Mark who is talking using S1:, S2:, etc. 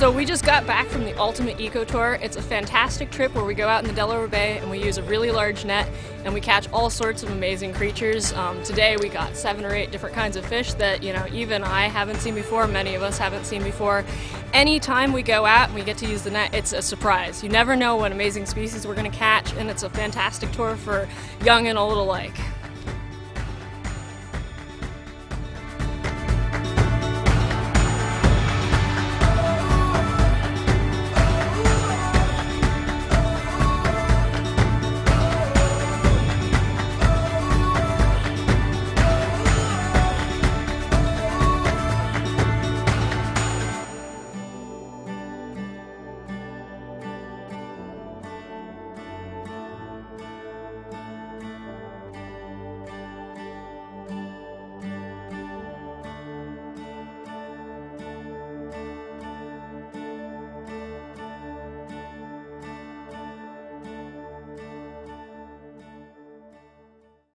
S1: So we just got back from the Ultimate Eco Tour. It's a fantastic trip where we go out in the Delaware Bay and we use a really large net and we catch all sorts of amazing creatures. Um, today we got seven or eight different kinds of fish that you know even I haven't seen before. Many of us haven't seen before. Anytime we go out and we get to use the net, it's a surprise. You never know what amazing species we're going to catch, and it's a fantastic tour for young and old alike.